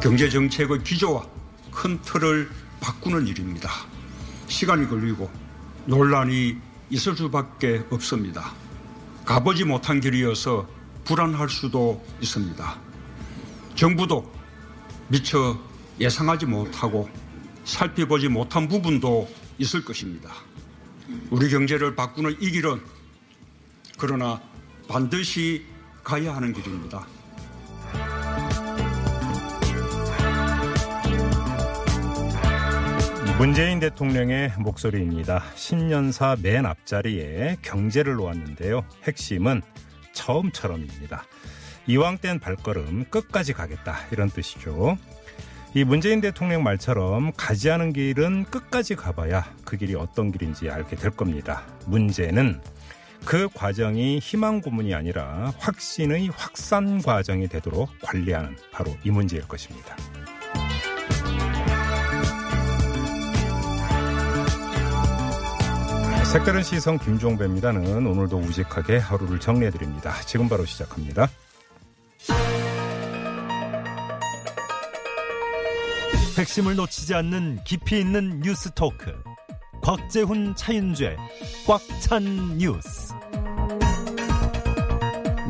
경제 정책의 기조와 큰 틀을 바꾸는 일입니다. 시간이 걸리고 논란이 있을 수밖에 없습니다. 가보지 못한 길이어서 불안할 수도 있습니다. 정부도 미처 예상하지 못하고 살펴보지 못한 부분도 있을 것입니다. 우리 경제를 바꾸는 이 길은 그러나 반드시 가야 하는 길입니다. 문재인 대통령의 목소리입니다. 신년사 맨 앞자리에 경제를 놓았는데요. 핵심은 처음처럼입니다. 이왕 뗀 발걸음 끝까지 가겠다 이런 뜻이죠. 이 문재인 대통령 말처럼 가지 않은 길은 끝까지 가봐야 그 길이 어떤 길인지 알게 될 겁니다. 문제는 그 과정이 희망 고문이 아니라 확신의 확산 과정이 되도록 관리하는 바로 이 문제일 것입니다. 색다른 시선 김종배입니다는 오늘도 우직하게 하루를 정리해드립니다. 지금 바로 시작합니다. 핵심을 놓치지 않는 깊이 있는 뉴스 토크. 곽재훈 차윤죄 꽉찬 뉴스.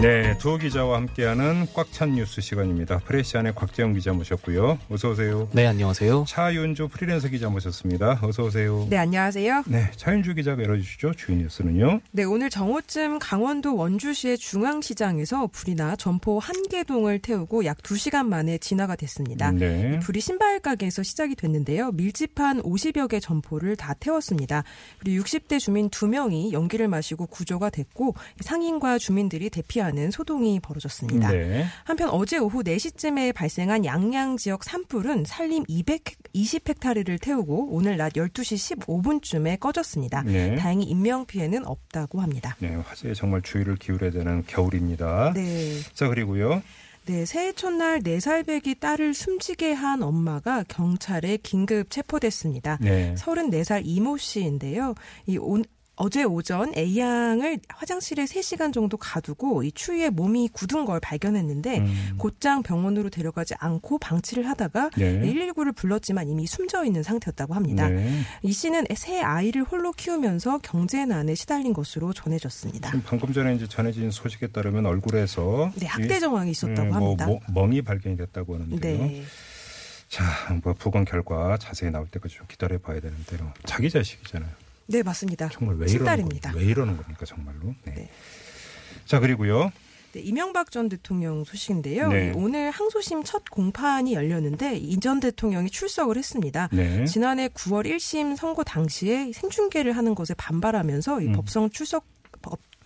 네, 두 기자와 함께하는 꽉 찬 뉴스 시간입니다. 프레시 안의 곽재영 기자 모셨고요. 어서 오세요. 네, 안녕하세요. 차윤주 프리랜서 기자 모셨습니다. 어서 오세요. 네, 안녕하세요. 네, 차윤주 기자가 열어주시죠. 주요 뉴스는요. 네, 오늘 정오쯤 강원도 원주시의 중앙시장에서 불이 나 점포 한 개동을 태우고 약 2시간 만에 진화가 됐습니다. 네. 불이 신발 가게에서 시작이 됐는데요. 밀집한 50여 개 점포를 다 태웠습니다. 그리고 60대 주민 2명이 연기를 마시고 구조가 됐고 상인과 주민들이 대피 하는 소동이 벌어졌습니다. 네. 한편 어제 오후 4시쯤에 발생한 양양 지역 산불은 산림 220헥타르를 태우고 오늘 낮 12시 15분쯤에 꺼졌습니다. 네. 다행히 인명 피해는 없다고 합니다. 네, 화재에 정말 주의를 기울여야 되는 겨울입니다. 네. 자, 그리고요. 네, 새해 첫날 4살 배기 딸을 숨지게 한 엄마가 경찰에 긴급 체포됐습니다. 네. 34살 이모 씨인데요. 이 온, 어제 오전 A양을 화장실에 3시간 정도 가두고 이 추위에 몸이 굳은 걸 발견했는데 음. 곧장 병원으로 데려가지 않고 방치를 하다가 네. 119를 불렀지만 이미 숨져 있는 상태였다고 합니다. 네. 이 씨는 새 아이를 홀로 키우면서 경제난에 시달린 것으로 전해졌습니다. 방금 전에 이제 전해진 소식에 따르면 얼굴에서 네, 학대 이- 정황이 있었다고 음, 뭐 합니다. 뭐, 멍이 발견이 됐다고 하는데요. 네. 자, 뭐 부검 결과 자세히 나올 때까지 좀 기다려 봐야 되는데요. 자기 자식이잖아요. 네, 맞습니다. 뭐 정말 왜. 겁니까? 왜 이러는 겁니까 정말로? 네. 네. 자 그리고요. 네, 이명박 전 대통령 소식인데요. 네. 오늘 항소심 첫 공판이 열렸는데 이 전 대통령이 출석을 했습니다. 네. 지난해 9월 1심 선고 당시에 생중계를 하는 것에 반발하면서 이 음. 법정 출석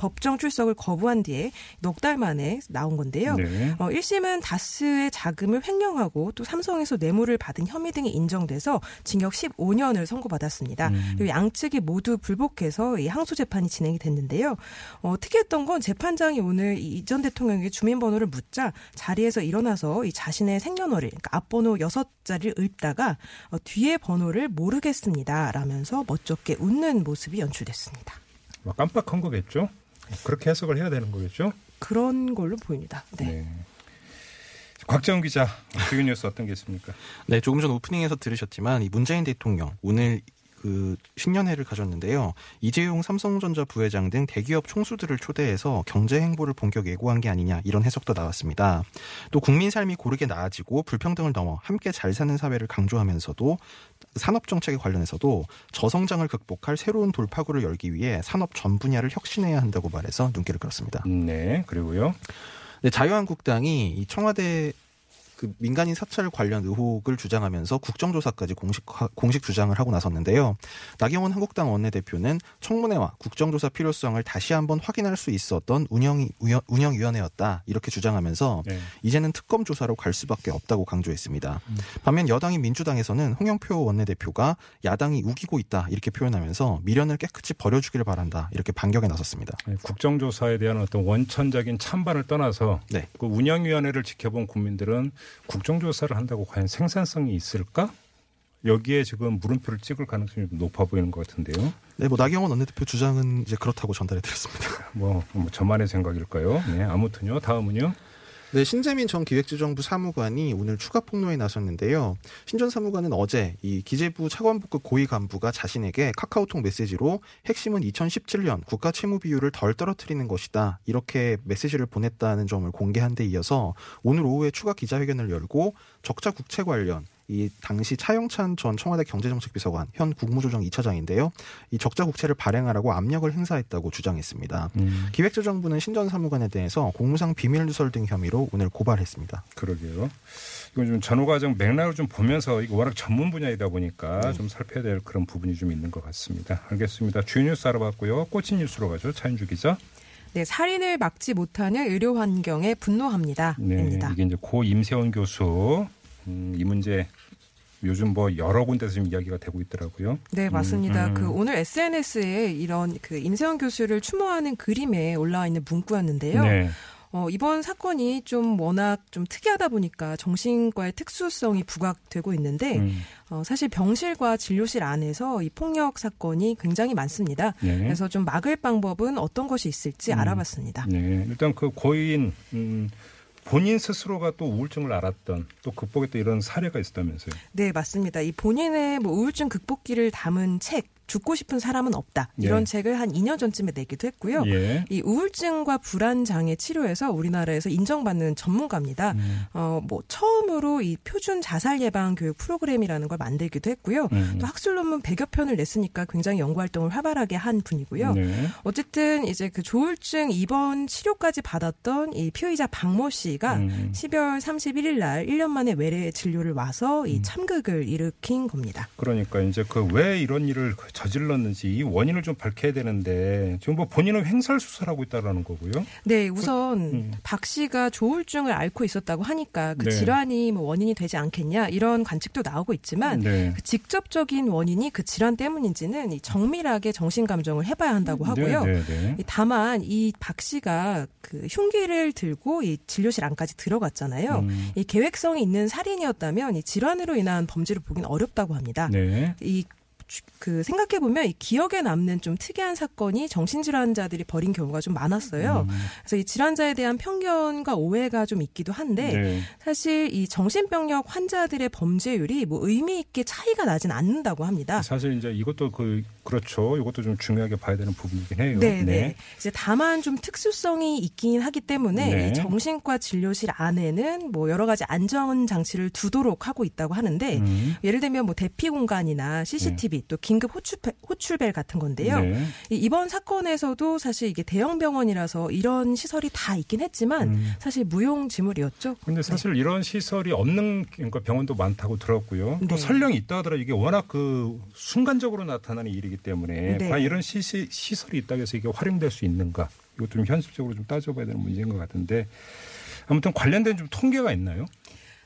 법, 법정 출석을 거부한 뒤에 넉 달 만에 나온 건데요. 네. 어, 1심은 다스의 자금을 횡령하고 또 삼성에서 뇌물을 받은 혐의 등이 인정돼서 징역 15년을 선고받았습니다. 음. 그리고 양측이 모두 불복해서 이 항소 재판이 진행이 됐는데요. 어, 특이했던 건 재판장이 오늘 이전 대통령에게 주민번호를 묻자 자리에서 일어나서 이 자신의 생년월일, 그러니까 앞번호 6자리를 읊다가 어, 뒤에 번호를 모르겠습니다. 라면서 멋쩍게 웃는 모습이 연출됐습니다. 뭐 깜빡한 거겠죠? 그렇게 해석을 해야 되는 거겠죠? 그런 걸로 보입니다. 네. 네. 곽정 기자, 주요 뉴스 어떤 게 있습니까? 네, 조금 전 오프닝에서 들으셨지만 이 문재인 대통령 오늘 그 신년회를 가졌는데요. 이재용 삼성전자 부회장 등 대기업 총수들을 초대해서 경제 행보를 본격 예고한 게 아니냐 이런 해석도 나왔습니다. 또 국민 삶이 고르게 나아지고 불평등을 넘어 함께 잘 사는 사회를 강조하면서도 산업 정책에 관련해서도 저성장을 극복할 새로운 돌파구를 열기 위해 산업 전 분야를 혁신해야 한다고 말해서 눈길을 끌었습니다. 네, 그리고요. 네, 자유한국당이 이 청와대 그 민간인 사찰 관련 의혹을 주장하면서 국정조사까지 공식 공식 주장을 하고 나섰는데요. 나경원 한국당 원내대표는 청문회와 국정조사 필요성을 다시 한번 확인할 수 있었던 운영 운영 위원회였다 이렇게 주장하면서 네. 이제는 특검 조사로 갈 수밖에 없다고 강조했습니다. 반면 여당인 민주당에서는 홍영표 원내대표가 야당이 우기고 있다 이렇게 표현하면서 미련을 깨끗이 버려주길 바란다 이렇게 반격에 나섰습니다. 네, 국정조사에 대한 어떤 원천적인 찬반을 떠나서 네. 그 운영위원회를 지켜본 국민들은 국정조사를 한다고 과연 생산성이 있을까? 여기에 지금 물음표를 찍을 가능성이 좀 높아 보이는 것 같은데요. 네, 뭐 나경원 원내대표 주장은 이제 그렇다고 전달해 드렸습니다. 뭐, 뭐 저만의 생각일까요? 네, 아무튼요. 다음은요. 네, 신재민 전 기획재정부 사무관이 오늘 추가 폭로에 나섰는데요. 신전 사무관은 어제 이 기재부 차관부급 고위 간부가 자신에게 카카오톡 메시지로 핵심은 2017년 국가 채무 비율을 덜 떨어뜨리는 것이다. 이렇게 메시지를 보냈다는 점을 공개한 데 이어서 오늘 오후에 추가 기자회견을 열고 적자 국채 관련 이 당시 차영찬 전 청와대 경제정책비서관 현 국무조정 2차장인데요. 이 적자 국채를 발행하라고 압력을 행사했다고 주장했습니다. 음, 기획재정부는 신전 사무관에 대해서 공무상 비밀 누설 등 혐의로 오늘 고발했습니다. 그러게요. 이건 좀 전후 과정 맥락을 좀 보면서 이거 워낙 전문 분야이다 보니까 좀 살펴야 될 그런 부분이 좀 있는 것 같습니다. 알겠습니다. 주요 뉴스 알아봤고요. 꽂힌 뉴스로 가죠. 차인주 기자. 네, 살인을 막지 못하는 의료 환경에 분노합니다. 네, 입니다. 이게 이제 고 임세원 교수 음, 이 문제 요즘 뭐 여러 군데서 지금 이야기가 되고 있더라고요. 네, 맞습니다. 음. 그 오늘 SNS에 이런 그 임세원 교수를 추모하는 그림에 올라와 있는 문구였는데요. 네. 어, 이번 사건이 좀 워낙 좀 특이하다 보니까 정신과의 특수성이 부각되고 있는데 음, 어, 사실 병실과 진료실 안에서 이 폭력 사건이 굉장히 많습니다. 네. 그래서 좀 막을 방법은 어떤 것이 있을지 음. 알아봤습니다. 네. 일단 그 고인 음, 본인 스스로가 또 우울증을 앓았던 또 극복했던 이런 사례가 있었다면서요. 네, 맞습니다. 이 본인의 뭐 우울증 극복기를 담은 책 죽고 싶은 사람은 없다. 이런 예. 책을 한 2년 전쯤에 내기도 했고요. 예. 이 우울증과 불안 장애 치료에서 우리나라에서 인정받는 전문가입니다. 음, 어, 뭐 처음으로 이 표준 자살 예방 교육 프로그램이라는 걸 만들기도 했고요. 음. 또 학술 논문 100여 편을 냈으니까 굉장히 연구 활동을 활발하게 한 분이고요. 네. 어쨌든 이제 그 조울증 입원 치료까지 받았던 이 피의자 박모 씨가 음. 12월 31일 날 1년 만에 외래 진료를 와서 음. 이 참극을 일으킨 겁니다. 그러니까 이제 그 왜 이런 일을 저질렀는지 이 원인을 좀 밝혀야 되는데 지금 뭐 본인은 횡설 수설하고 있다라는 거고요. 네, 우선 음. 박 씨가 조울증을 앓고 있었다고 하니까 그 네. 질환이 뭐 원인이 되지 않겠냐 이런 관측도 나오고 있지만 네. 그 직접적인 원인이 그 질환 때문인지는 이 정밀하게 정신 감정을 해봐야 한다고 하고요. 네, 네, 네. 이 다만 이 박 씨가 그 흉기를 들고 이 진료실 안까지 들어갔잖아요. 음. 이 계획성이 있는 살인이었다면 이 질환으로 인한 범죄를 보기는 어렵다고 합니다. 네. 이 그 생각해 보면 이 기억에 남는 좀 특이한 사건이 정신질환자들이 벌인 경우가 좀 많았어요. 음. 그래서 이 질환자에 대한 편견과 오해가 좀 있기도 한데 네. 사실 이 정신병력 환자들의 범죄율이 뭐 의미 있게 차이가 나진 않는다고 합니다. 사실 이제 이것도 그 그렇죠. 이것도 좀 중요하게 봐야 되는 부분이긴 해요. 네, 네. 이제 다만 좀 특수성이 있긴 하기 때문에 네. 이 정신과 진료실 안에는 뭐 여러 가지 안전 장치를 두도록 하고 있다고 하는데 음. 예를 들면 뭐 대피 공간이나 CCTV 또 긴급 호출벨, 호출벨 같은 건데요. 네. 이- 이번 사건에서도 사실 이게 대형 병원이라서 이런 시설이 다 있긴 했지만 음. 사실 무용지물이었죠. 근데 사실 이런 시설이 없는 그러니까 병원도 많다고 들었고요. 또 네. 설령이 있다 하더라도 이게 워낙 그 순간적으로 나타나는 일이기 때문에 네. 과연 이런 시, 시, 시설이 있다고 해서 이게 활용될 수 있는가? 이것도 좀 현실적으로 좀 따져봐야 되는 문제인 것 같은데 아무튼 관련된 좀 통계가 있나요?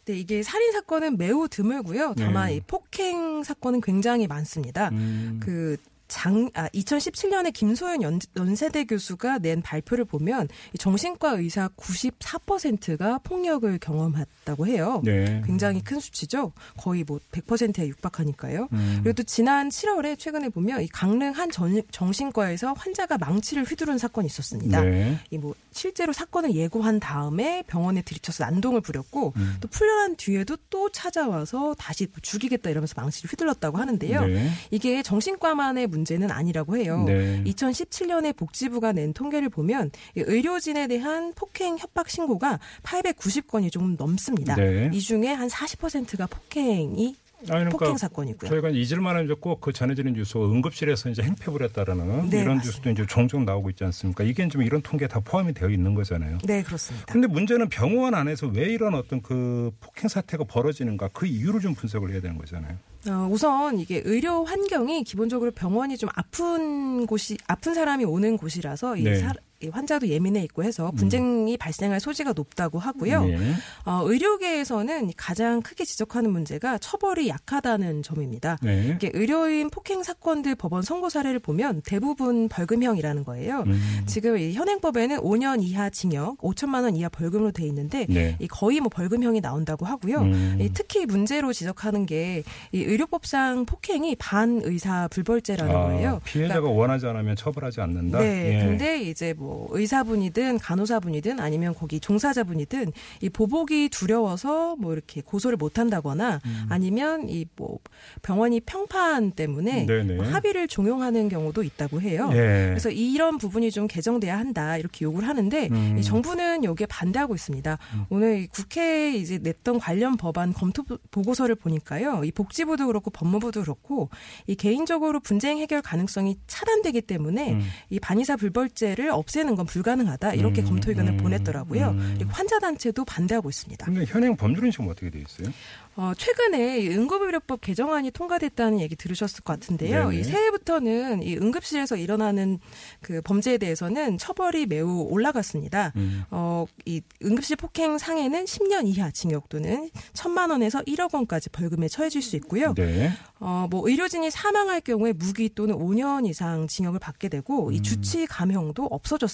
네, 이게 살인 사건은 매우 드물고요. 다만 네. 이 폭행 사건은 굉장히 많습니다. 음. 그 장, 아, 2017년에 김소연 연, 연세대 교수가 낸 발표를 보면 이 정신과 의사 94%가 폭력을 경험했다고 해요. 네. 굉장히 큰 수치죠. 거의 뭐 100%에 육박하니까요. 음. 그리고 또 지난 7월에 최근에 보면 이 강릉 한 전, 정신과에서 환자가 망치를 휘두른 사건이 있었습니다. 네. 이뭐 실제로 사건을 예고한 다음에 병원에 들이쳐서 난동을 부렸고 음. 또 풀려난 뒤에도 또 찾아와서 다시 뭐 죽이겠다 이러면서 망치를 휘둘렀다고 하는데요. 네. 이게 정신과만의 문제 는 아니라고 해요. 네. 2017년에 복지부가 낸 통계를 보면 이 의료진에 대한 폭행 협박 신고가 890건이 조금 넘습니다. 네. 이 중에 한 40%가 폭행이 아니, 그러니까 폭행 사건이고요. 저희가 잊을만한 이제 꼭그 전해지는 뉴스 응급실에서 이제 행패 부렸다라는 네, 이런 맞습니다. 뉴스도 이제 종종 나오고 있지 않습니까? 이게 좀 이런 통계에 다 포함이 되어 있는 거잖아요. 네, 그렇습니다. 근데 문제는 병원 안에서 왜 이런 어떤 그 폭행 사태가 벌어지는가 그 이유를 좀 분석을 해야 되는 거잖아요. 어, 우선 이게 의료 환경이 기본적으로 병원이 좀 아픈 곳이 아픈 사람이 오는 곳이라서 이, 네. 음. 사- 이 환자도 예민해 있고 해서 분쟁이 발생할 소지가 높다고 하고요. 네. 어, 의료계에서는 가장 크게 지적하는 문제가 처벌이 약하다는 점입니다. 네. 이게 의료인 폭행 사건들 법원 선고 사례를 보면 대부분 벌금형이라는 거예요. 음. 지금 이 현행법에는 5년 이하 징역, 5천만 원 이하 벌금으로 돼 있는데 네. 이 거의 뭐 벌금형이 나온다고 하고요. 음. 이 특히 문제로 지적하는 게 이 의료법상 폭행이 반의사 불벌죄라는 아, 거예요. 피해자가 그러니까 원하지 않으면 처벌하지 않는다. 네, 예. 근데 이제 뭐 의사분이든 간호사분이든 아니면 거기 종사자분이든 이 보복이 두려워서 뭐 이렇게 고소를 못 한다거나 음. 아니면 이 뭐 병원이 평판 때문에. 뭐 합의를 종용하는 경우도 있다고 해요. 예. 그래서 이런 부분이 좀 개정돼야 한다 이렇게 요구를 하는데 음. 이 정부는 여기에 반대하고 있습니다. 오늘 이 국회에 이제 냈던 관련 법안 검토 보고서를 보니까요, 이 복지부도 그렇고 법무부도 그렇고 이 개인적으로 분쟁 해결 가능성이 차단되기 때문에 음. 이 반의사 불벌죄를 없애 는 건 불가능하다 이렇게 음, 검토 의견을 음, 보냈더라고요. 음. 그리고 환자 단체도 반대하고 있습니다. 근데 현행 법률은 지금 어떻게 돼 있어요? 어, 최근에 이 응급의료법 개정안이 통과됐다는 얘기 들으셨을 것 같은데요. 네네. 이 새해부터는 이 응급실에서 일어나는 그 범죄에 대해서는 처벌이 매우 올라갔습니다. 음. 어, 이 응급실 폭행 상해는 10년 이하 징역 또는 1천만 원에서 1억 원까지 벌금에 처해질 수 있고요. 네. 어, 뭐 의료진이 사망할 경우에 무기 또는 5년 이상 징역을 받게 되고 이 주치 감형도 없어졌습니다.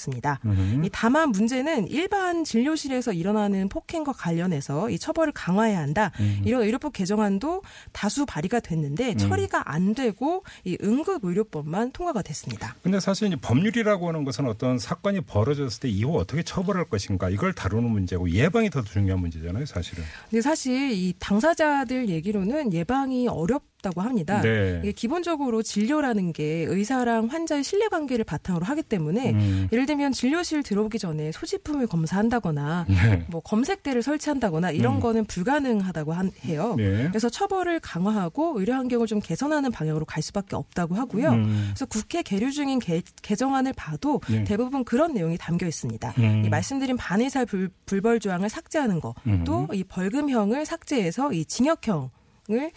음. 이 다만 문제는 일반 진료실에서 일어나는 폭행과 관련해서 이 처벌을 강화해야 한다. 음. 이런 의료법 개정안도 다수 발의가 됐는데 처리가 안 되고 이 응급 의료법만 통과가 됐습니다. 근데 사실 이제 법률이라고 하는 것은 어떤 사건이 벌어졌을 때 이후 어떻게 처벌할 것인가 이걸 다루는 문제고 예방이 더 중요한 문제잖아요, 사실은. 근데 사실 이 당사자들 얘기로는 예방이 어렵 다고 합니다. 네. 이게 기본적으로 진료라는 게 의사랑 환자의 신뢰 관계를 바탕으로 하기 때문에 음. 예를 들면 진료실 들어오기 전에 소지품을 검사한다거나 네. 뭐 검색대를 설치한다거나 이런 음. 거는 불가능하다고 한- 해요. 네. 그래서 처벌을 강화하고 의료 환경을 좀 개선하는 방향으로 갈 수밖에 없다고 하고요. 음. 그래서 국회 계류 중인 개, 개정안을 봐도 네. 대부분 그런 내용이 담겨 있습니다. 음. 이 말씀드린 반의사 불, 불벌 조항을 삭제하는 거, 음. 또이 벌금형을 삭제해서 이 징역형을 어,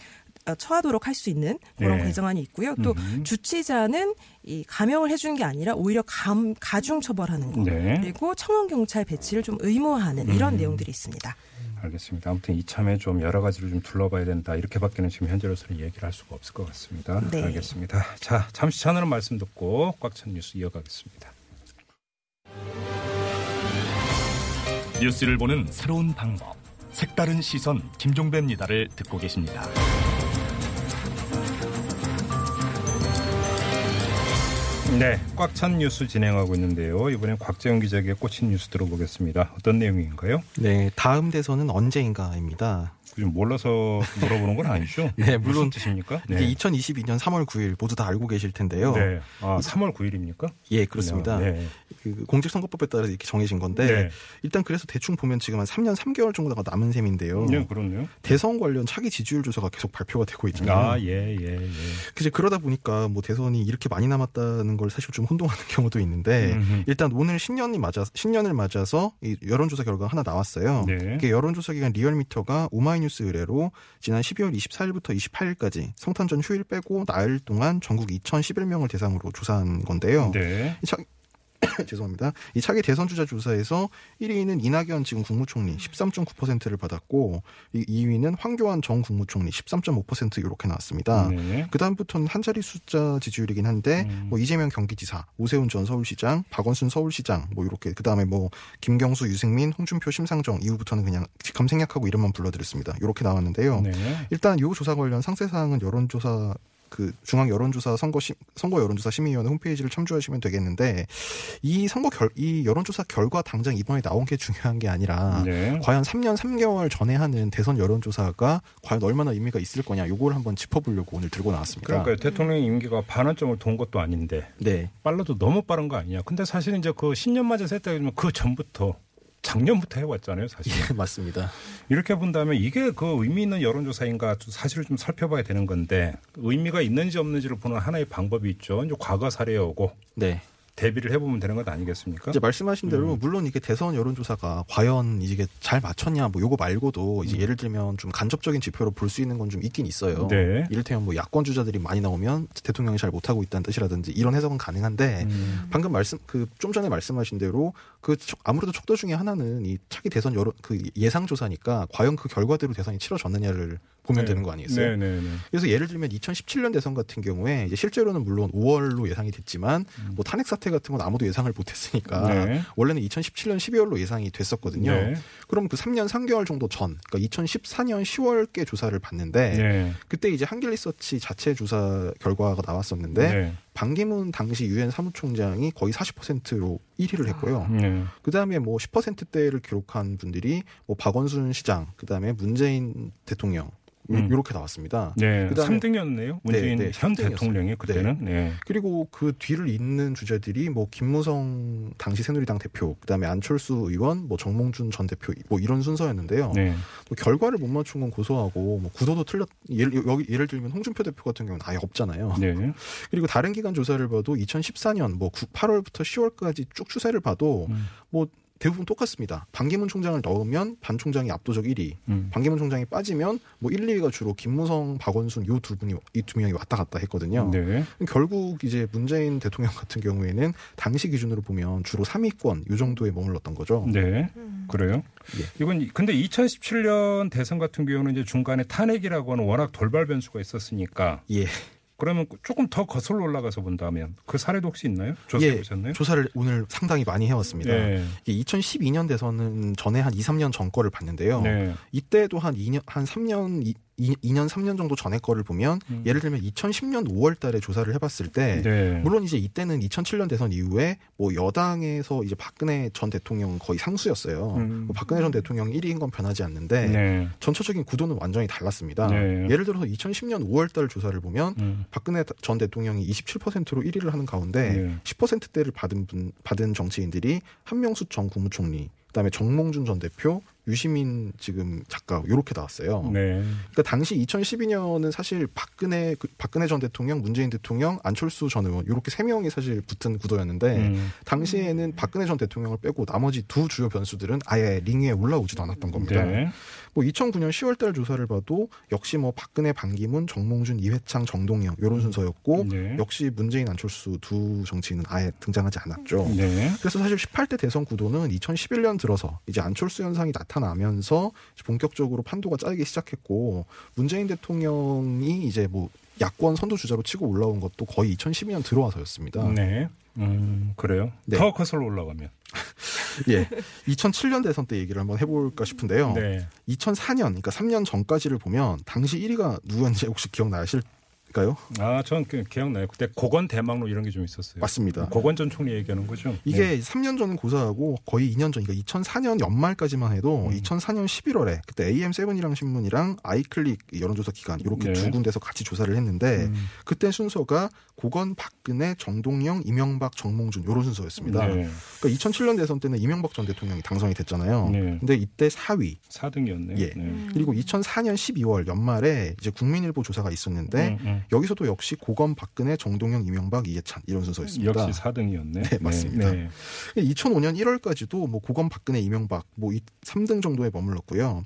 처하도록 할 수 있는 그런 네. 개정안이 있고요. 또 음. 주치자는 이 감형을 해주는 게 아니라 오히려 감, 가중 처벌하는 거, 네. 그리고 청원 경찰 배치를 좀 의무화하는 이런 음. 내용들이 있습니다. 알겠습니다. 아무튼 이참에 좀 여러 가지를 좀 둘러봐야 된다. 이렇게밖에는 지금 현재로서는 얘기를 할 수가 없을 것 같습니다. 네. 알겠습니다. 자, 잠시 전하는 말씀 듣고 꽉 찬 뉴스 이어가겠습니다. 뉴스를 보는 새로운 방법. 색다른 시선 김종배입니다를 듣고 계십니다. 네, 꽉 찬 뉴스 진행하고 있는데요. 이번엔 곽재영 기자에게 꽂힌 뉴스 들어보겠습니다. 어떤 내용인가요? 네, 다음 대선은 언제인가입니다. 좀 몰라서 물어보는 건 아니죠? 네, 물론 뜻입니까? 이게 2022년 3월 9일 모두 다 알고 계실 텐데요. 네. 아, 3월 9일입니까? 예, 그렇습니다. 네. 그 공직선거법에 따라 이렇게 정해진 건데 네. 일단 그래서 대충 보면 지금 한 3년 3개월 정도가 남은 셈인데요. 네, 그렇네요. 대선 관련 차기 지지율 조사가 계속 발표가 되고 있잖아요. 아, 예, 예, 예. 그래서 그러다 보니까 뭐 대선이 이렇게 많이 남았다는 걸 사실 좀 혼동하는 경우도 있는데 음흠. 일단 오늘 신년이 맞아 신년을 맞아서 이 여론조사 결과가 하나 나왔어요. 네. 이게 여론조사 기관 리얼미터가 오마이 뉴스 의뢰로 지난 12월 24일부터 28일까지 성탄절 휴일 빼고 나흘 동안 전국 2,011명을 대상으로 조사한 건데요. 네. 이 차, 죄송합니다. 이 차기 대선 주자 조사에서 1위는 이낙연 지금 국무총리 13.9%를 받았고 이 2위는 황교안 전 국무총리 13.5% 이렇게 나왔습니다. 네. 그 다음부터는 한 자리 숫자 지지율이긴 한데 음. 뭐 이재명 경기지사, 오세훈 전 서울시장, 박원순 서울시장 뭐 이렇게 그 다음에 뭐 김경수, 유승민, 홍준표, 심상정 이후부터는 그냥 감생략하고 이름만 불러드렸습니다. 이렇게 나왔는데요. 네. 일단 이 조사 관련 상세 사항은 여론조사 그 중앙 여론조사 선거 시, 선거 여론조사 심의위원회 홈페이지를 참조하시면 되겠는데 이 선거 결 이 여론조사 결과 당장 이번에 나온 게 중요한 게 아니라 네. 과연 3년 3개월 전에 하는 대선 여론조사가 과연 얼마나 의미가 있을 거냐 요걸 한번 짚어보려고 오늘 들고 나왔습니다. 그러니까 대통령 임기가 반환점을 돈 것도 아닌데 네. 빨라도 너무 빠른 거 아니냐. 근데 사실 이제 그 신년 맞아서 했다 그러면 그 전부터 작년부터 해왔잖아요, 사실. 예, 맞습니다. 이렇게 본다면 이게 그 의미 있는 여론조사인가 사실을 좀 살펴봐야 되는 건데 의미가 있는지 없는지를 보는 하나의 방법이 있죠. 이제 과거 사례하고 네. 대비를 해보면 되는 것 아니겠습니까? 이제 말씀하신 대로 음. 물론 이게 대선 여론조사가 과연 이게 잘 맞췄냐 뭐 요거 말고도 이제 예를 들면 좀 간접적인 지표로 볼 수 있는 건 좀 있긴 있어요. 네. 이를테면 뭐 야권 주자들이 많이 나오면 대통령이 잘 못하고 있다는 뜻이라든지 이런 해석은 가능한데 음. 방금 말씀 그 좀 전에 말씀하신 대로 그 척- 아무래도 척도 중에 하나는 이 차기 대선 여론 그 예상 조사니까 과연 그 결과대로 대선이 치러졌느냐를 보면 네. 되는 거 아니겠어요? 네, 네, 네. 그래서 예를 들면 2017년 대선 같은 경우에 이제 실제로는 물론 5월로 예상이 됐지만 뭐 탄핵 사태 같은 건 아무도 예상을 못했으니까 음. 네. 원래는 2017년 12월로 예상이 됐었거든요. 네. 그럼 그 3년 3개월 정도 전, 그러니까 2014년 10월께 조사를 봤는데 네. 그때 이제 한길리서치 자체 조사 결과가 나왔었는데 네. 반기문 당시 유엔 사무총장이 거의 40%로 1위를 했고요. 네. 그 다음에 뭐 10%대를 기록한 분들이 뭐 박원순 시장, 그 다음에 문재인 대통령 요- 음. 요렇게 나왔습니다. 네. 그다음에- 3등이었네요. 문재인 네, 네, 현 3등이었어요. 대통령이 그때는. 네. 그리고 그 뒤를 잇는 주자들이 뭐 김무성 당시 새누리당 대표, 그다음에 안철수 의원, 뭐 정몽준 전 대표 뭐 이런 순서였는데요. 네. 뭐 결과를 못 맞춘 건 고소하고 뭐 구도도 틀렸 예를 여기 예를 들면 홍준표 대표 같은 경우는 아예 없잖아요. 네. 그리고 다른 기관 조사를 봐도 2014년 뭐 8월부터 10월까지 쭉 추세를 봐도 음. 뭐 대부분 똑같습니다. 반기문 총장을 넣으면 반 총장이 압도적 1위, 음. 반기문 총장이 빠지면 뭐 1, 2위가 주로 김무성, 박원순 요두 분이 이 두 명이 왔다 갔다 했거든요. 네. 결국 이제 문재인 대통령 같은 경우에는 당시 기준으로 보면 주로 3위권 요 정도에 머물렀던 거죠. 네. 그래요? 예. 이건 근데 2017년 대선 같은 경우는 이제 중간에 탄핵이라고 하는 워낙 돌발 변수가 있었으니까 예. 그러면 조금 더 거슬러 올라가서 본다면 그 사례도 혹시 있나요? 조사해 예, 보셨나요? 조사를 오늘 상당히 많이 해왔습니다. 네. 이게 2012년 대선은 전에 한 2, 3년 전 거를 봤는데요. 네. 이때도 한 2년, 한 3년, 2, 2년, 3년 정도 전에 거를 보면 음. 예를 들면 2010년 5월 달에 조사를 해봤을 때 네. 물론 이제 이때는 2007년 대선 이후에 뭐 여당에서 이제 박근혜 전 대통령 거의 상수였어요. 음. 뭐 박근혜 전 대통령 1위인 건 변하지 않는데 네. 전체적인 구도는 완전히 달랐습니다. 네. 예를 들어서 2010년 5월 달 조사를 보면 음. 박근혜 전 대통령이 27%로 1위를 하는 가운데 네. 10%대를 받은 분, 받은 정치인들이 한명수 전 국무총리, 그다음에 정몽준 전 대표, 유시민 지금 작가 요렇게 나왔어요. 네. 그러니까 당시 2012년은 사실 박근혜 그- 박근혜 전 대통령, 문재인 대통령, 안철수 전 의원 요렇게 세 명이 사실 붙은 구도였는데 음. 당시에는 박근혜 전 대통령을 빼고 나머지 두 주요 변수들은 아예 링 위에 올라오지도 않았던 겁니다. 네. 뭐 2009년 10월달 조사를 봐도 역시 뭐 박근혜, 반기문, 정몽준, 이회창, 정동영 요런 순서였고 네. 역시 문재인, 안철수 두 정치인은 아예 등장하지 않았죠. 네. 그래서 사실 18대 대선 구도는 2011년 들어서 이제 안철수 현상이 나타나면서 본격적으로 판도가 짜이기 시작했고 문재인 대통령이 이제 뭐 야권 선두 주자로 치고 올라온 것도 거의 2012년 들어와서였습니다. 네. 음, 그래요. 네. 더 거슬러 올라가면. 예. 2007년 대선 때 얘기를 한번 해볼까 싶은데요. 네. 2004년, 그러니까 3년 전까지를 보면 당시 1위가 누구였는지 혹시 기억나실 까요? 아, 전그 기억나요. 그때 고건 대망로 이런 게 좀 있었어요. 맞습니다. 고건 전 총리 얘기하는 거죠. 이게 네. 3년 전은 고사하고 거의 2년 전, 그러니까 2004년 연말까지만 해도 음. 2004년 11월에 그때 AM7이랑 신문이랑 아이클릭 여론조사 기관 이렇게 네. 두 군데서 같이 조사를 했는데 음. 그때 순서가 고건, 박근혜, 정동영, 이명박, 정몽준 이런 순서였습니다. 네. 그러니까 2007년 대선 때는 이명박 전 대통령이 당선이 됐잖아요. 네. 근데 이때 4위 4등이었네요. 예. 그리고 2004년 12월 연말에 이제 국민일보 조사가 있었는데 음, 음. 여기서도 역시 고건, 박근혜, 정동영, 이명박, 이해찬 이런 순서였습니다. 역시 4등이었네. 네, 맞습니다. 네. 2005년 1월까지도 뭐 고건 박근혜 이명박 뭐 3등 정도에 머물렀고요.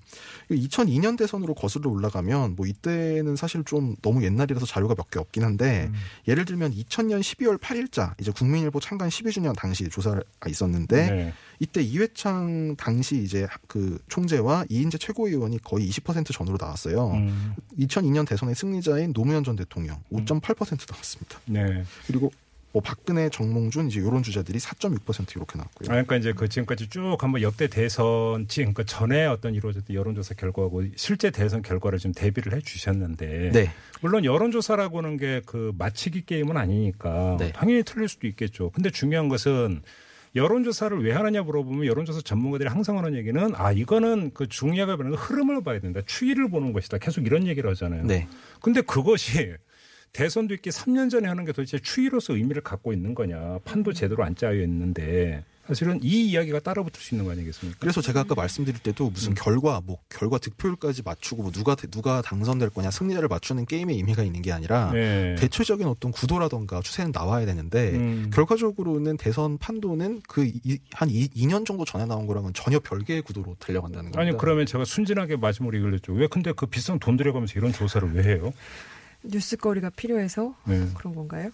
2002년 대선으로 거슬러 올라가면 뭐 이때는 사실 좀 너무 옛날이라서 자료가 몇 개 없긴 한데 음. 예를 들면 2000년 12월 8일자 이제 국민일보 창간 12주년 당시 조사가 있었는데 네. 이때 이회창 당시 이제 그 총재와 이인재 최고위원이 거의 20% 전으로 나왔어요. 음. 2002년 대선의 승리자인 노무현 전 대통령 5.8% 나왔습니다. 네. 그리고 뭐 박근혜, 정몽준 이제 이런 주자들이 4.6% 이렇게 나왔고요. 아, 그러니까 이제 그 지금까지 쭉 한번 역대 대선 지금 그 전에 어떤 이루어졌던 여론조사 결과하고 실제 대선 결과를 좀 대비를 해 주셨는데 네. 물론 여론조사라고 하는 게 그 맞히기 게임은 아니니까 네. 당연히 틀릴 수도 있겠죠. 근데 중요한 것은 여론조사를 왜 하느냐 물어보면 여론조사 전문가들이 항상 하는 얘기는 아 이거는 그 중요하게 보는 흐름을 봐야 된다. 추이를 보는 것이다. 계속 이런 얘기를 하잖아요. 네. 근데 그것이 대선도 있기 3년 전에 하는 게 도대체 추이로서 의미를 갖고 있는 거냐. 판도 제대로 안 짜여 있는데 사실은 이 이야기가 따라붙을 수 있는 거 아니겠습니까? 그래서 제가 아까 말씀드릴 때도 무슨 음. 결과 뭐 결과 득표율까지 맞추고 뭐 누가 누가 당선될 거냐 승리자를 맞추는 게임의 의미가 있는 게 아니라 네. 대체적인 어떤 구도라던가 추세는 나와야 되는데 음. 결과적으로는 대선 판도는 그한 2년 정도 전에 나온 거랑은 전혀 별개의 구도로 달려간다는 겁니다. 아니 그러면 제가 순진하게 마지막으로 이걸 했죠. 왜 근데 그 비싼 돈 들여가면서 이런 조사를 왜 해요? 뉴스거리가 필요해서 네. 그런 건가요?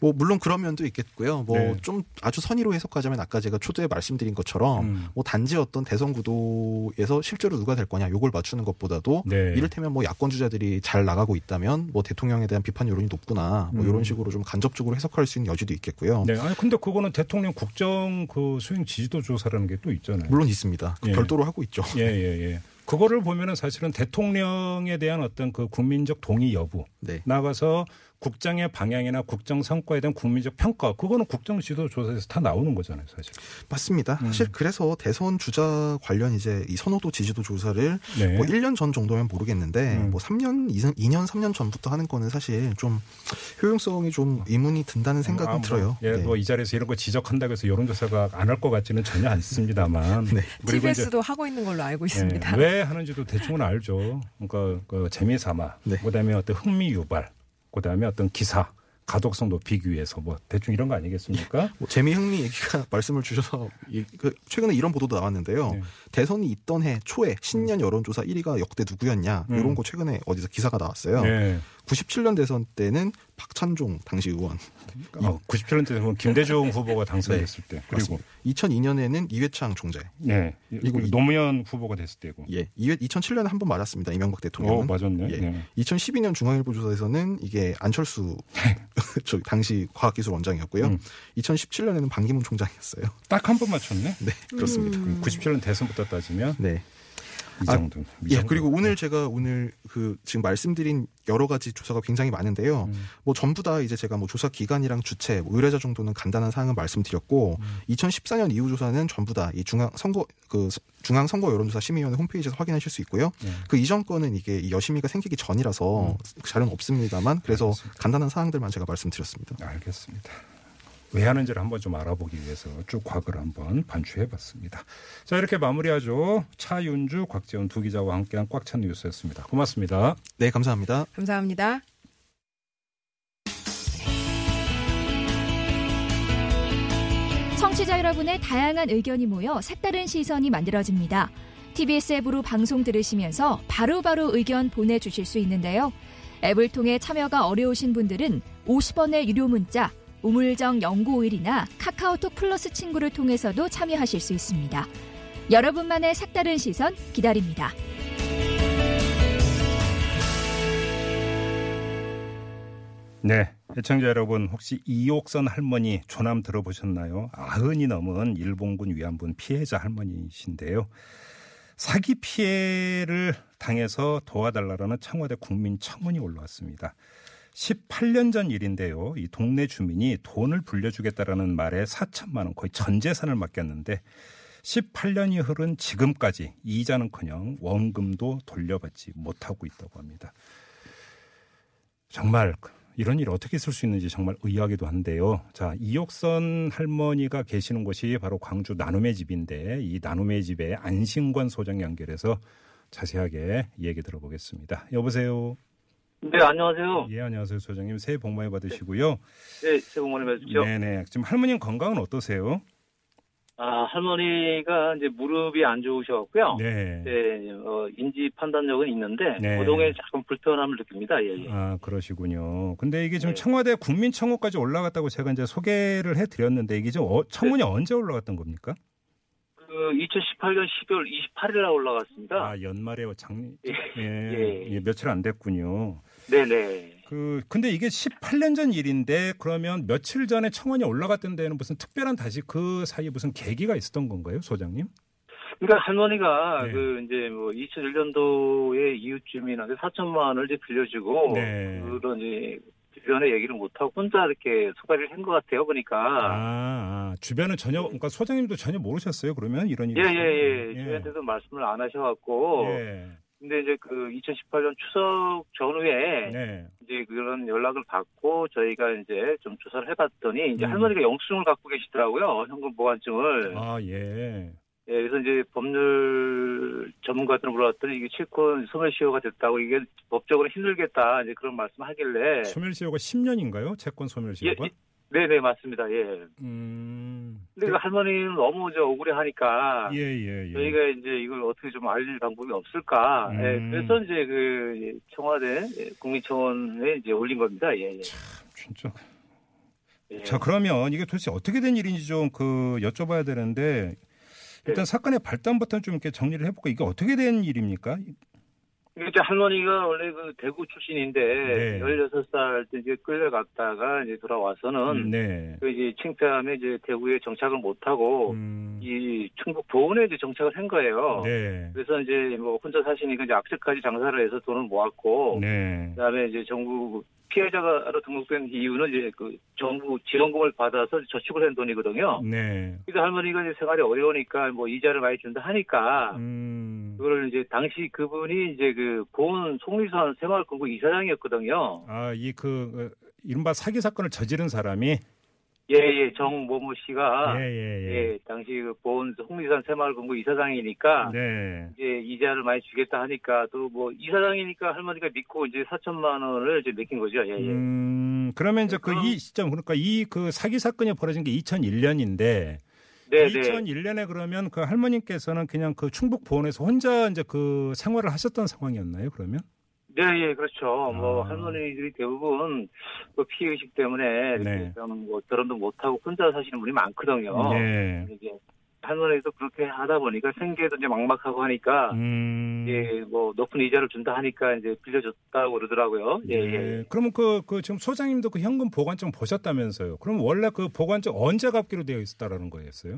뭐 물론 그런 면도 있겠고요. 뭐 네. 좀 아주 선의로 해석하자면 아까 제가 초두에 말씀드린 것처럼 음. 뭐 단지 어떤 대선 구도에서 실제로 누가 될 거냐 요걸 맞추는 것보다도 네. 이를테면 뭐 야권 주자들이 잘 나가고 있다면 뭐 대통령에 대한 비판 여론이 높구나 뭐 음. 이런 식으로 좀 간접적으로 해석할 수 있는 여지도 있겠고요. 네. 아니 근데 그거는 대통령 국정 그 수행 지지도 조사라는 게 또 있잖아요. 물론 있습니다. 그 예. 별도로 하고 있죠. 예, 예, 예. 그거를 보면은 사실은 대통령에 대한 어떤 그 국민적 동의 여부 네. 나가서 국정의 방향이나 국정 성과에 대한 국민적 평가 그거는 국정 지도 조사에서 다 나오는 거잖아요, 사실. 맞습니다. 음. 사실 그래서 대선 주자 관련 이제 이 선호도 지지도 조사를 네. 뭐 1년 전 정도면 모르겠는데 음. 뭐 3년, 2년, 3년 전부터 하는 거는 사실 좀 효용성이 좀 의문이 든다는 생각은 아, 뭐, 들어요. 예, 네. 뭐이 자리에서 이런 거 지적한다고 해서 여론조사가 안 할 것 같지는 전혀 않습니다만. 네. 그리고 TBS도 하고 있는 걸로 알고 있습니다. 예, 왜 하는지도 대충은 알죠. 그러니까 그 재미삼아, 네. 그다음에 어떤 흥미 유발, 그다음에 어떤 기사 가독성 높이기 위해서 뭐 대충 이런 거 아니겠습니까? 뭐 재미 흥미 얘기가 말씀을 주셔서 이- 그 최근에 이런 보도도 나왔는데요. 네. 대선이 있던 해 초에 신년 여론조사 1위가 역대 누구였냐 음. 이런 거 최근에 어디서 기사가 나왔어요. 네. 97년 대선 때는 박찬종 당시 의원, 어, 97년 때는 김대중 후보가 당선됐을 때 그리고 2002년에는 이회창 총재, 네 그리고 이- 노무현 후보가 됐을 때고. 예, 이회 2007년에 한 번 맞았습니다. 이명박 어 대통령은. 맞았네. 예. 네. 2012년 중앙일보 조사에서는 이게 안철수 저 당시 과학기술원장이었고요. 음. 2017년에는 반기문 총장이었어요. 딱 한 번 맞췄네. 네, 그렇습니다. 음. 97년 대선부터 따지면 네. 이 아, 정도. 이 예, 정도. 그리고 오늘 제가 오늘 그 지금 말씀드린 여러 가지 조사가 굉장히 많은데요. 음. 뭐 전부 다 이제 제가 뭐 조사 기간이랑 주체, 뭐 의뢰자 정도는 간단한 사항을 말씀드렸고 음. 2014년 이후 조사는 전부 다 이 중앙 선거 그 중앙 선거 여론조사 심의위원회 홈페이지에서 확인하실 수 있고요. 네. 그 이전 거는 이게 이 여심위가 생기기 전이라서 자료는 없습니다만 그래서 음. 알겠습니다. 간단한 사항들만 제가 말씀드렸습니다. 알겠습니다. 왜 하는지를 한번 좀 알아보기 위해서 쭉 과거를 한번 반추해봤습니다. 자 이렇게 마무리하죠. 차윤주, 곽재훈 두 기자와 함께한 꽉 찬 뉴스였습니다. 고맙습니다. 네, 감사합니다. 감사합니다. 청취자 여러분의 다양한 의견이 모여 색다른 시선이 만들어집니다. TBS 앱으로 방송 들으시면서 바로바로 의견 보내주실 수 있는데요. 앱을 통해 참여가 어려우신 분들은 50원의 유료 문자 우물정 0951이나 카카오톡 플러스 친구를 통해서도 참여하실 수 있습니다. 여러분만의 색다른 시선 기다립니다. 네, 애청자 여러분 혹시 이옥선 할머니 조남 들어보셨나요? 아흔이 넘은 일본군 위안분 피해자 할머니이신데요. 사기 피해를 당해서 도와달라는 청와대 국민청원이 올라왔습니다. 18년 전 일인데요. 이 동네 주민이 돈을 불려주겠다라는 말에 4천만 원 거의 전 재산을 맡겼는데 18년이 흐른 지금까지 이자는커녕 원금도 돌려받지 못하고 있다고 합니다. 정말 이런 일 어떻게 있을 수 있는지 정말 의아하기도 한데요. 자, 이옥선 할머니가 계시는 곳이 바로 광주 나눔의 집인데 이 나눔의 집에 안신권 소장 연결해서 자세하게 얘기 들어보겠습니다. 여보세요. 네, 안녕하세요. 예, 안녕하세요, 소장님. 새해 복 많이 받으시고요. 네, 새해 복 많이 받으십시오. 네 네. 지금 할머님 건강은 어떠세요? 아, 할머니가 이제 무릎이 안 좋으셔갖고요. 네. 네, 어, 인지 판단력은 있는데, 네. 거동에 조금 불편함을 느낍니다. 예, 예. 아, 그러시군요. 근데 이게 지금 네. 청와대 국민청원까지 올라갔다고 제가 이제 소개를 해 드렸는데 이게 지금 어, 청문이 언제 올라갔던 겁니까? 그 2018년 12월 28일 날 올라갔습니다. 아, 연말에 작 예. 예, 예. 예, 며칠 안 됐군요. 네네. 그 근데 이게 18년 전 일인데 그러면 며칠 전에 청원이 올라갔던 데는 무슨 특별한 다시 그 사이에 무슨 계기가 있었던 건가요, 소장님? 그러니까 할머니가 네. 그 이제 뭐 2001년도에 이웃 주민한테 4천만 원을 이제 빌려주고, 네. 그런 이제 주변에 얘기를 못하고 혼자 이렇게 소가리를 한 것 같아요, 보니까. 아, 아, 주변은 전혀 그러니까 소장님도 전혀 모르셨어요, 그러면 이런 일이 예, 예, 예. 예. 주변한테도 말씀을 안 하셔갖고, 예. 근데 이제 그 2018년 추석 전후에 네. 이제 그런 연락을 받고 저희가 이제 좀 조사를 해봤더니 이제 음. 할머니가 영수증을 갖고 계시더라고요. 현금 보관증을. 아, 예. 예, 그래서 이제 법률 전문가들 물어봤더니 이게 채권 소멸시효가 됐다고 이게 법적으로 힘들겠다 이제 그런 말씀하길래 소멸시효가 10년인가요? 채권 소멸시효가? 예, 네네 맞습니다. 예. 음. 근데 그 할머니는 너무 저 억울해하니까 예, 예, 예. 저희가 이제 이걸 어떻게 좀 알릴 방법이 없을까? 음. 예, 그래서 이제 그 청와대 국민청원에 이제 올린 겁니다. 예, 예. 진짜. 예. 자, 그러면 이게 도대체 어떻게 된 일인지 좀 그 여쭤봐야 되는데 일단 네. 사건의 발단부터 좀 이렇게 정리를 해볼까? 이게 어떻게 된 일입니까? 이제 할머니가 원래 그 대구 출신인데 네. 16살 때 이제 끌려갔다가 이제 돌아와서는 네. 그 이제 창피함에 이제 대구에 정착을 못 하고 음, 이 충북 보은에 이제 정착을 한 거예요. 네. 그래서 이제 뭐 혼자 사시니까 이제 악재까지 장사를 해서 돈을 모았고 네. 그다음에 이제 정부 피해자로 등록된 이유는 이제 그 정부 지원금을 받아서 저축을 한 돈이거든요. 네. 그래서 할머니가 이제 생활이 어려우니까 뭐 이자를 많이 준다 하니까 음. 그거를 이제 당시 그분이 이제 그 보은 송리산 새마을금고 이사장이었거든요. 아, 이 그 이른바 사기 사건을 저지른 사람이 예 예 정모모 씨가 예, 예, 예. 예 당시 그 보은 송리산 새마을금고 이사장이니까 네. 이제 이자를 많이 주겠다 하니까 또 뭐 이사장이니까 할머니가 믿고 이제 4천만 원을 이제 맡긴 거죠. 예, 예. 음, 그러면 이제 그 이 시점 그러니까 이 그 사기 사건이 벌어진 게 2001년인데 네, 네. 2001년에 그러면 그 할머님께서는 그냥 그 충북 보원에서 혼자 이제 그 생활을 하셨던 상황이었나요? 그러면? 네, 예, 그렇죠. 뭐 아. 할머니들이 대부분 그 피해 의식 때문에 네. 좀뭐 결혼도 못 하고 혼자 사시는 분이 많거든요. 네. 이게 할머니도 그렇게 하다 보니까 생계도 이제 막막하고 하니까 음. 예, 뭐 높은 이자를 준다 하니까 이제 빌려줬다고 그러더라고요. 예, 예. 예. 그러면 그, 그 지금 소장님도 그 현금 보관증 보셨다면서요? 그럼 원래 그 보관증 언제 갚기로 되어 있었다라는 거였어요?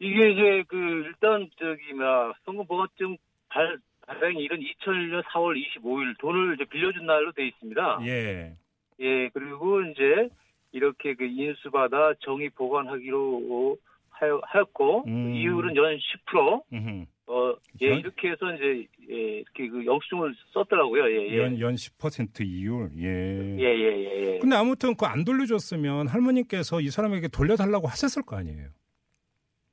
이게 이제 그 일단 저기 뭐 현금 보관증 발 발행일은 2001년 4월 25일 돈을 이제 빌려준 날로 돼 있습니다. 예. 예, 그리고 이제 이렇게 그 인수받아 정의 보관하기로 하였고 음. 그 이율은 연 10%. 음흠. 어, 예, 연- 이렇게 해서 이제 예, 이렇게 그 영수증을 썼더라고요. 예, 예. 연, 연 10% 이율. 예. 예, 예, 예, 예. 근데 아무튼 그 안 돌려줬으면 할머님께서 이 사람에게 돌려달라고 하셨을 거 아니에요?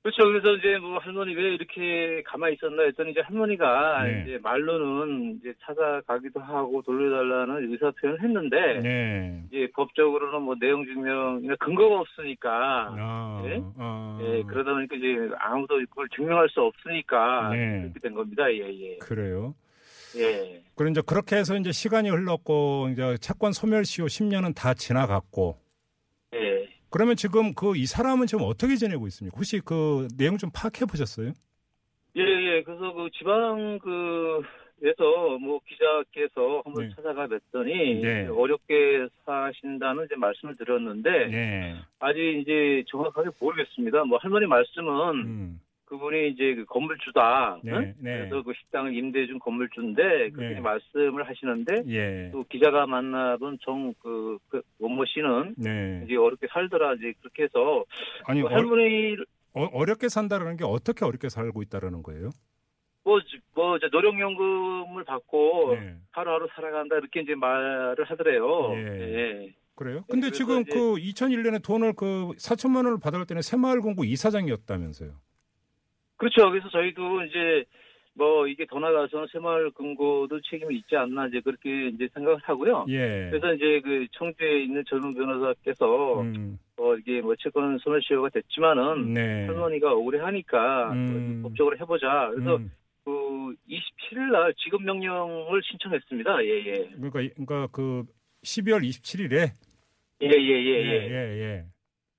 그렇죠. 그래서 이제 뭐 할머니 왜 이렇게 가만히 있었나 했더니 이제 할머니가 네. 이제 말로는 이제 찾아가기도 하고 돌려달라는 의사 표현을 했는데 네. 이제 법적으로는 뭐 내용 증명이나 근거가 없으니까 아, 예? 아. 예, 그러다 보니까 이제 아무도 그걸 증명할 수 없으니까 네. 그렇게 된 겁니다. 예, 예. 그래요. 예. 그리고 이제 그렇게 해서 이제 시간이 흘렀고 이제 채권 소멸 시효 10년은 다 지나갔고 예. 그러면 지금 그 이 사람은 지금 어떻게 지내고 있습니까? 혹시 그 내용 좀 파악해 보셨어요? 예, 예. 그래서 그 지방 그에서 뭐 기자께서 한번 네. 찾아가 뵀더니 네. 어렵게 사신다는 이제 말씀을 드렸는데 네. 아직 이제 정확하게 모르겠습니다. 뭐 할머니 말씀은 음. 그분이 이제 그 건물주다. 네, 응? 네. 그래서 그 식당을 임대해준 건물주인데 그렇게 네. 말씀을 하시는데 예. 또 기자가 만나본 정그 그 원모 씨는 네. 이제 어렵게 살더라 이제 그렇게 해서 아니 뭐 어, 할머니 어, 렵게 산다라는 게 어떻게 어렵게 살고 있다라는 거예요? 뭐뭐 노령연금을 받고 네. 하루하루 살아간다 이렇게 이제 말을 하더래요. 예. 예. 그래요? 근데 그래서 지금 이제- 그 2001년에 돈을 그 4천만 원을 받을 때는 새마을금고 이사장이었다면서요? 그렇죠. 그래서 저희도 이제 뭐 이게 더 나가서는 새마을 금고도 책임이 있지 않나 이제 그렇게 이제 생각을 하고요. 예. 그래서 이제 그 청주에 있는 젊은 변호사께서 음, 어 이게 뭐 채권 소멸시효가 됐지만은 네. 할머니가 억울해하니까 음. 뭐 법적으로 해보자. 그래서 음, 그 27일 날 지급 명령을 신청했습니다. 예 예. 그러니까 이- 그러니까 그 12월 27일에 예예예 예. 예, 예. 예,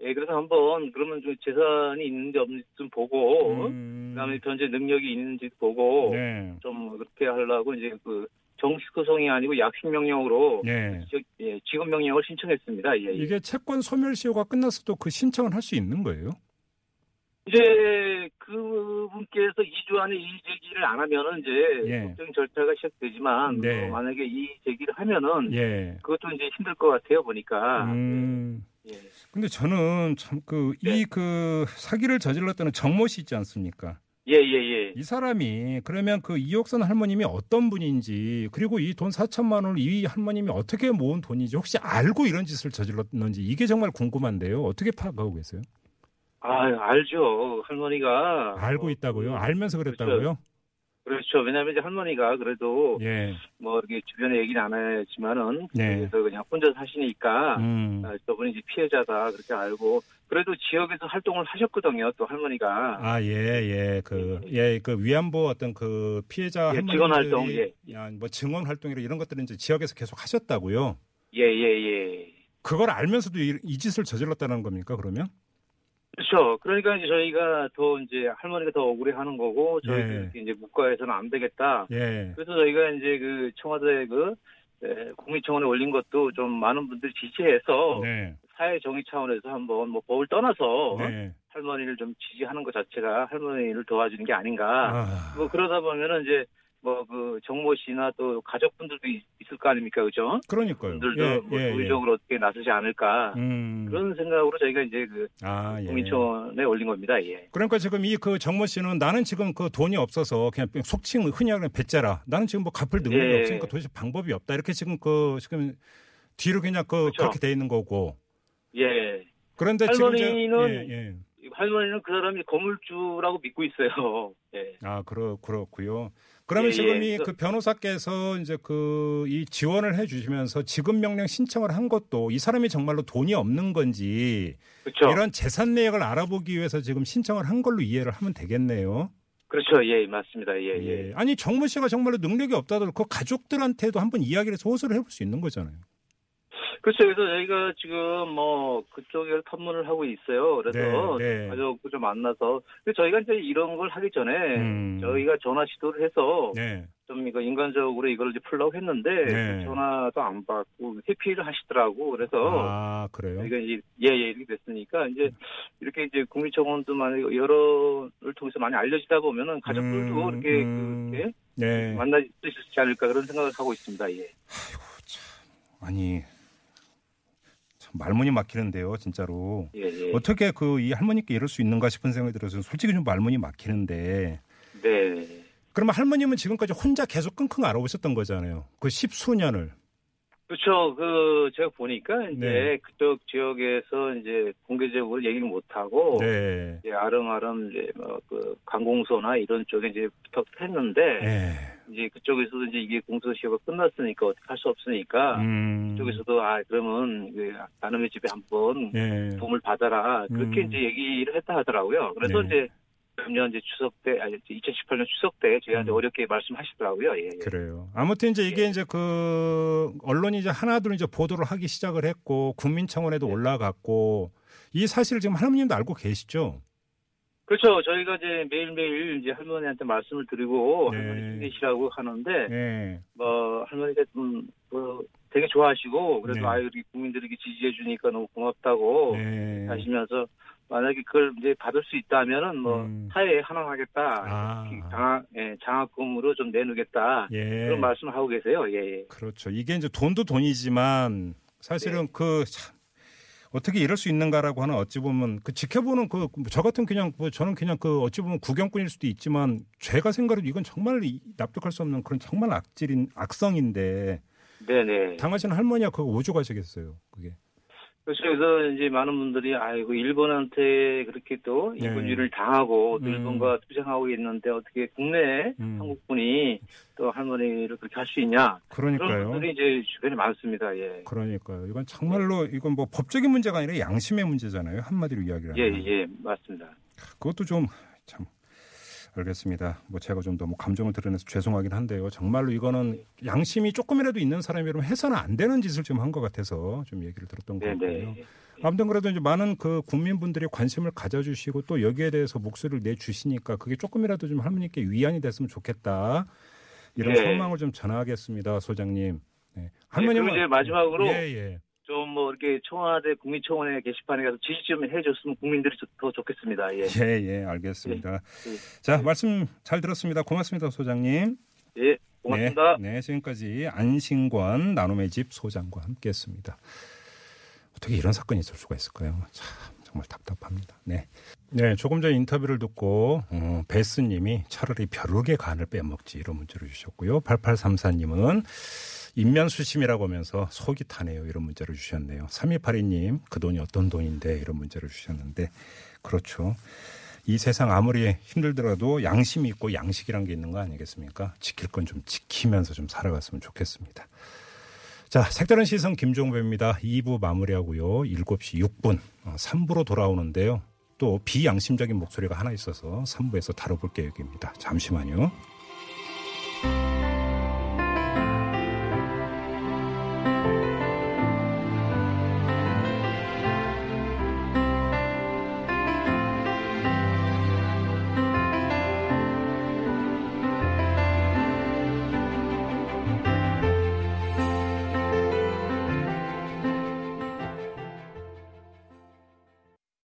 그래서 한번 그러면 좀 재산이 있는지 없는지 좀 보고 음, 그다음에 변제 능력이 있는지 보고 네. 좀 그렇게 하려고 이제 그 정식 소송이 아니고 약식 명령으로 예. 지- 예, 지급 명령을 신청했습니다. 예, 예. 이게 채권 소멸 시효가 끝났어도 그 신청을 할 수 있는 거예요? 이제 그분께서 2주 안에 이의 제기를 안 하면은 이제 예. 법적인 절차가 시작되지만 네. 어, 만약에 이의 제기를 하면은 예. 그것도 이제 힘들 것 같아요 보니까. 음. 예. 근데 저는 참 그이 네. 그 사기를 저질렀다는 정모 씨 있지 않습니까? 예, 예, 예. 이 사람이 그러면 그 이옥선 할머님이 어떤 분인지 그리고 이 돈 4천만 원을 이 할머님이 어떻게 모은 돈인지 혹시 알고 이런 짓을 저질렀는지 이게 정말 궁금한데요. 어떻게 파악하고 계세요? 아, 알죠. 할머니가. 알고 있다고요? 알면서 그랬다고요? 그렇죠. 왜냐하면 이제 할머니가 그래도 예. 뭐 이렇게 주변에 얘기는 안 했지만은 네. 그래서 그냥 혼자 사시니까 음. 아, 저분이 이제 피해자다 그렇게 알고 그래도 지역에서 활동을 하셨거든요. 또 할머니가. 아, 예, 예. 그, 예, 그 위안부 어떤 그 피해자 예, 증언 활동, 예. 야, 뭐 증언 활동이라 이런 것들은 이제 지역에서 계속 하셨다고요. 예, 예, 예. 그걸 알면서도 이, 이 짓을 저질렀다는 겁니까, 그러면? 그렇죠. 그러니까 이제 저희가 더 이제 할머니가 더 억울해하는 거고 저희 예. 이제 국가에서는 안 되겠다. 예. 그래서 저희가 이제 그 청와대 그 에, 국민청원에 올린 것도 좀 많은 분들이 지지해서 네. 사회 정의 차원에서 한번 뭐 법을 떠나서 네. 할머니를 좀 지지하는 것 자체가 할머니를 도와주는 게 아닌가. 아, 뭐 그러다 보면은 이제 뭐 그 정모 씨나 또 가족분들도 있- 있을 거 아닙니까, 그죠? 그러니까요. 분들도 예, 뭐 예, 예. 도의적으로 어떻게 나서지 않을까 음. 그런 생각으로 저희가 이제 그 아, 예. 국민청원에 올린 겁니다. 예. 그러니까 지금 이 그 정모 씨는 나는 지금 그 돈이 없어서 그냥 속칭 흔히 하는 배짜라. 나는 지금 뭐 갚을 능력이 예. 없으니까 도대체 방법이 없다. 이렇게 지금 그 지금 뒤로 그냥 그 그렇죠. 그렇게 돼 있는 거고. 예. 그런데 할머니는- 예, 예. 할머니는 그 사람이 거물주라고 믿고 있어요. 예. 아, 그렇, 그렇고요. 그러면 예, 지금 예. 이그 변호사께서 이제 그 이 지원을 해 주시면서 지급 명령 신청을 한 것도 이 사람이 정말로 돈이 없는 건지 그렇죠. 이런 재산 내역을 알아보기 위해서 지금 신청을 한 걸로 이해를 하면 되겠네요. 그렇죠. 예, 맞습니다. 예, 예. 예. 아니 정모 씨가 정말로 능력이 없다도 그 가족들한테도 한번 이야기를 해서 호소를 해볼 수 있는 거잖아요. 그렇죠. 그래서 저희가 지금 뭐 그쪽에 탐문을 하고 있어요. 그래서 네, 네. 가족도 좀 만나서 저희가 이제 이런 걸 하기 전에 음. 저희가 전화 시도를 해서 네. 좀 이거 인간적으로 이걸 이제 풀려고 했는데 네. 전화도 안 받고 회피를 하시더라고. 그래서 아 그래요? 저희가 이제 예예 이렇게 됐으니까 이제 이렇게 이제 국민청원도 많이 여론을 통해서 많이 알려지다 보면은 가족들도 음, 이렇게 음. 그렇게 네. 만날 수 있지 않을까 그런 생각을 하고 있습니다. 예. 아니 참 말문이 막히는데요, 진짜로. 예, 예. 어떻게 그 이 할머니께 이럴 수 있는가 싶은 생각이 들어서 솔직히 좀 말문이 막히는데. 네. 그러면 할머님은 지금까지 혼자 계속 끙끙 앓아오셨던 거잖아요. 그 십수년을. 그렇죠. 그 제가 보니까 이제 네. 그쪽 지역에서 이제 공개적으로 얘기를 못 하고 네. 이제 아름아름 이제 뭐그 관공서나 이런 쪽에 이제 부탁했는데 네. 이제 그쪽에서도 이제 이게 공소시효가 끝났으니까 어떻게 할 수 없으니까 음. 그쪽에서도 아 그러면 그 나눔의 집에 한번 네. 도움을 받아라 그렇게 음. 이제 얘기를 했다 하더라고요. 그래서 네. 이제 작년 이제 추석 때 아니 2018년 추석 때 저희한테 음. 어렵게 말씀하시더라고요. 예, 예. 그래요. 아무튼 이제 이게 이제 그 언론이 이제 하나둘 이제 보도를 하기 시작을 했고 국민청원에도 네. 올라갔고 이 사실을 지금 할머님도 알고 계시죠? 그렇죠. 저희가 이제 매일매일 이제 할머니한테 말씀을 드리고 네. 할머니 힘내시라고 하는데 네. 뭐 할머니가 좀 뭐 되게 좋아하시고 그래서 네. 아유 우리 국민들에게 지지해 주니까 너무 고맙다고 네. 하시면서 만약에 그걸 이제 받을 수 있다면은 뭐 음. 사회에 환원하겠다. 아. 장학 예, 장학금으로 좀 내놓겠다. 예. 그런 말씀을 하고 계세요. 예, 예. 그렇죠. 이게 이제 돈도 돈이지만 사실은 네. 그 참, 어떻게 이럴 수 있는가라고 하는 어찌 보면 그 지켜보는 그 저 같은 그냥 뭐 저는 그냥 그 어찌 보면 구경꾼일 수도 있지만 제가 생각해도 이건 정말 이- 납득할 수 없는 그런 정말 악질인 악성인데 네네. 당하시는 할머니가 그거 오죽하시겠어요. 그게. 그래서 이제 많은 분들이 아이고 일본한테 그렇게 또 네. 인권주의를 당하고 또 음. 일본과 투쟁하고 있는데 어떻게 국내 음. 한국분이 또 할머니를 그렇게 할 수 있냐 그런 그러니까요. 분들이 이제 주변에 많습니다. 예. 그러니까요. 이건 정말로 이건 뭐 법적인 문제가 아니라 양심의 문제잖아요. 한마디로 이야기를 예, 하면. 예, 맞습니다. 그것도 좀 참 알겠습니다. 뭐 제가 좀 너무 감정을 드러내서 죄송하긴 한데요. 정말로 이거는 양심이 조금이라도 있는 사람이라면 해서는 안 되는 짓을 좀 한 것 같아서 좀 얘기를 들었던 네, 거고요. 네. 아무튼 그래도 이제 많은 그 국민분들이 관심을 가져주시고 또 여기에 대해서 목소리를 내주시니까 그게 조금이라도 좀 할머니께 위안이 됐으면 좋겠다. 이런 네. 소망을 좀 전하겠습니다, 소장님. 네. 네, 할머님은 그리고 이제 마지막으로 예, 예. 좀 뭐 이렇게 청와대 국민청원회 게시판에 가서 지지 좀 해줬으면 국민들이 좋- 더 좋겠습니다. 예. 예, 예, 알겠습니다. 예. 자, 말씀 잘 들었습니다. 고맙습니다, 소장님. 예, 고맙습니다. 네, 네, 지금까지 안신권 나눔의 집 소장과 함께했습니다. 어떻게 이런 사건이 있을 수가 있을까요? 참 정말 답답합니다. 네. 네, 조금 전 인터뷰를 듣고 어, 베스님이 차라리 벼룩의 간을 빼먹지 이런 문자를 주셨고요. 8834님은 인면수심이라고 하면서 속이 타네요. 이런 문자를 주셨네요. 3282님 그 돈이 어떤 돈인데 이런 문자를 주셨는데 그렇죠. 이 세상 아무리 힘들더라도 양심이 있고 양식이란 게 있는 거 아니겠습니까? 지킬 건 좀 지키면서 좀 살아갔으면 좋겠습니다. 자, 색다른 시선 김종배입니다. 2부 마무리하고요. 7시 6분 3부로 돌아오는데요. 또 비양심적인 목소리가 하나 있어서 3부에서 다뤄볼 계획입니다. 잠시만요.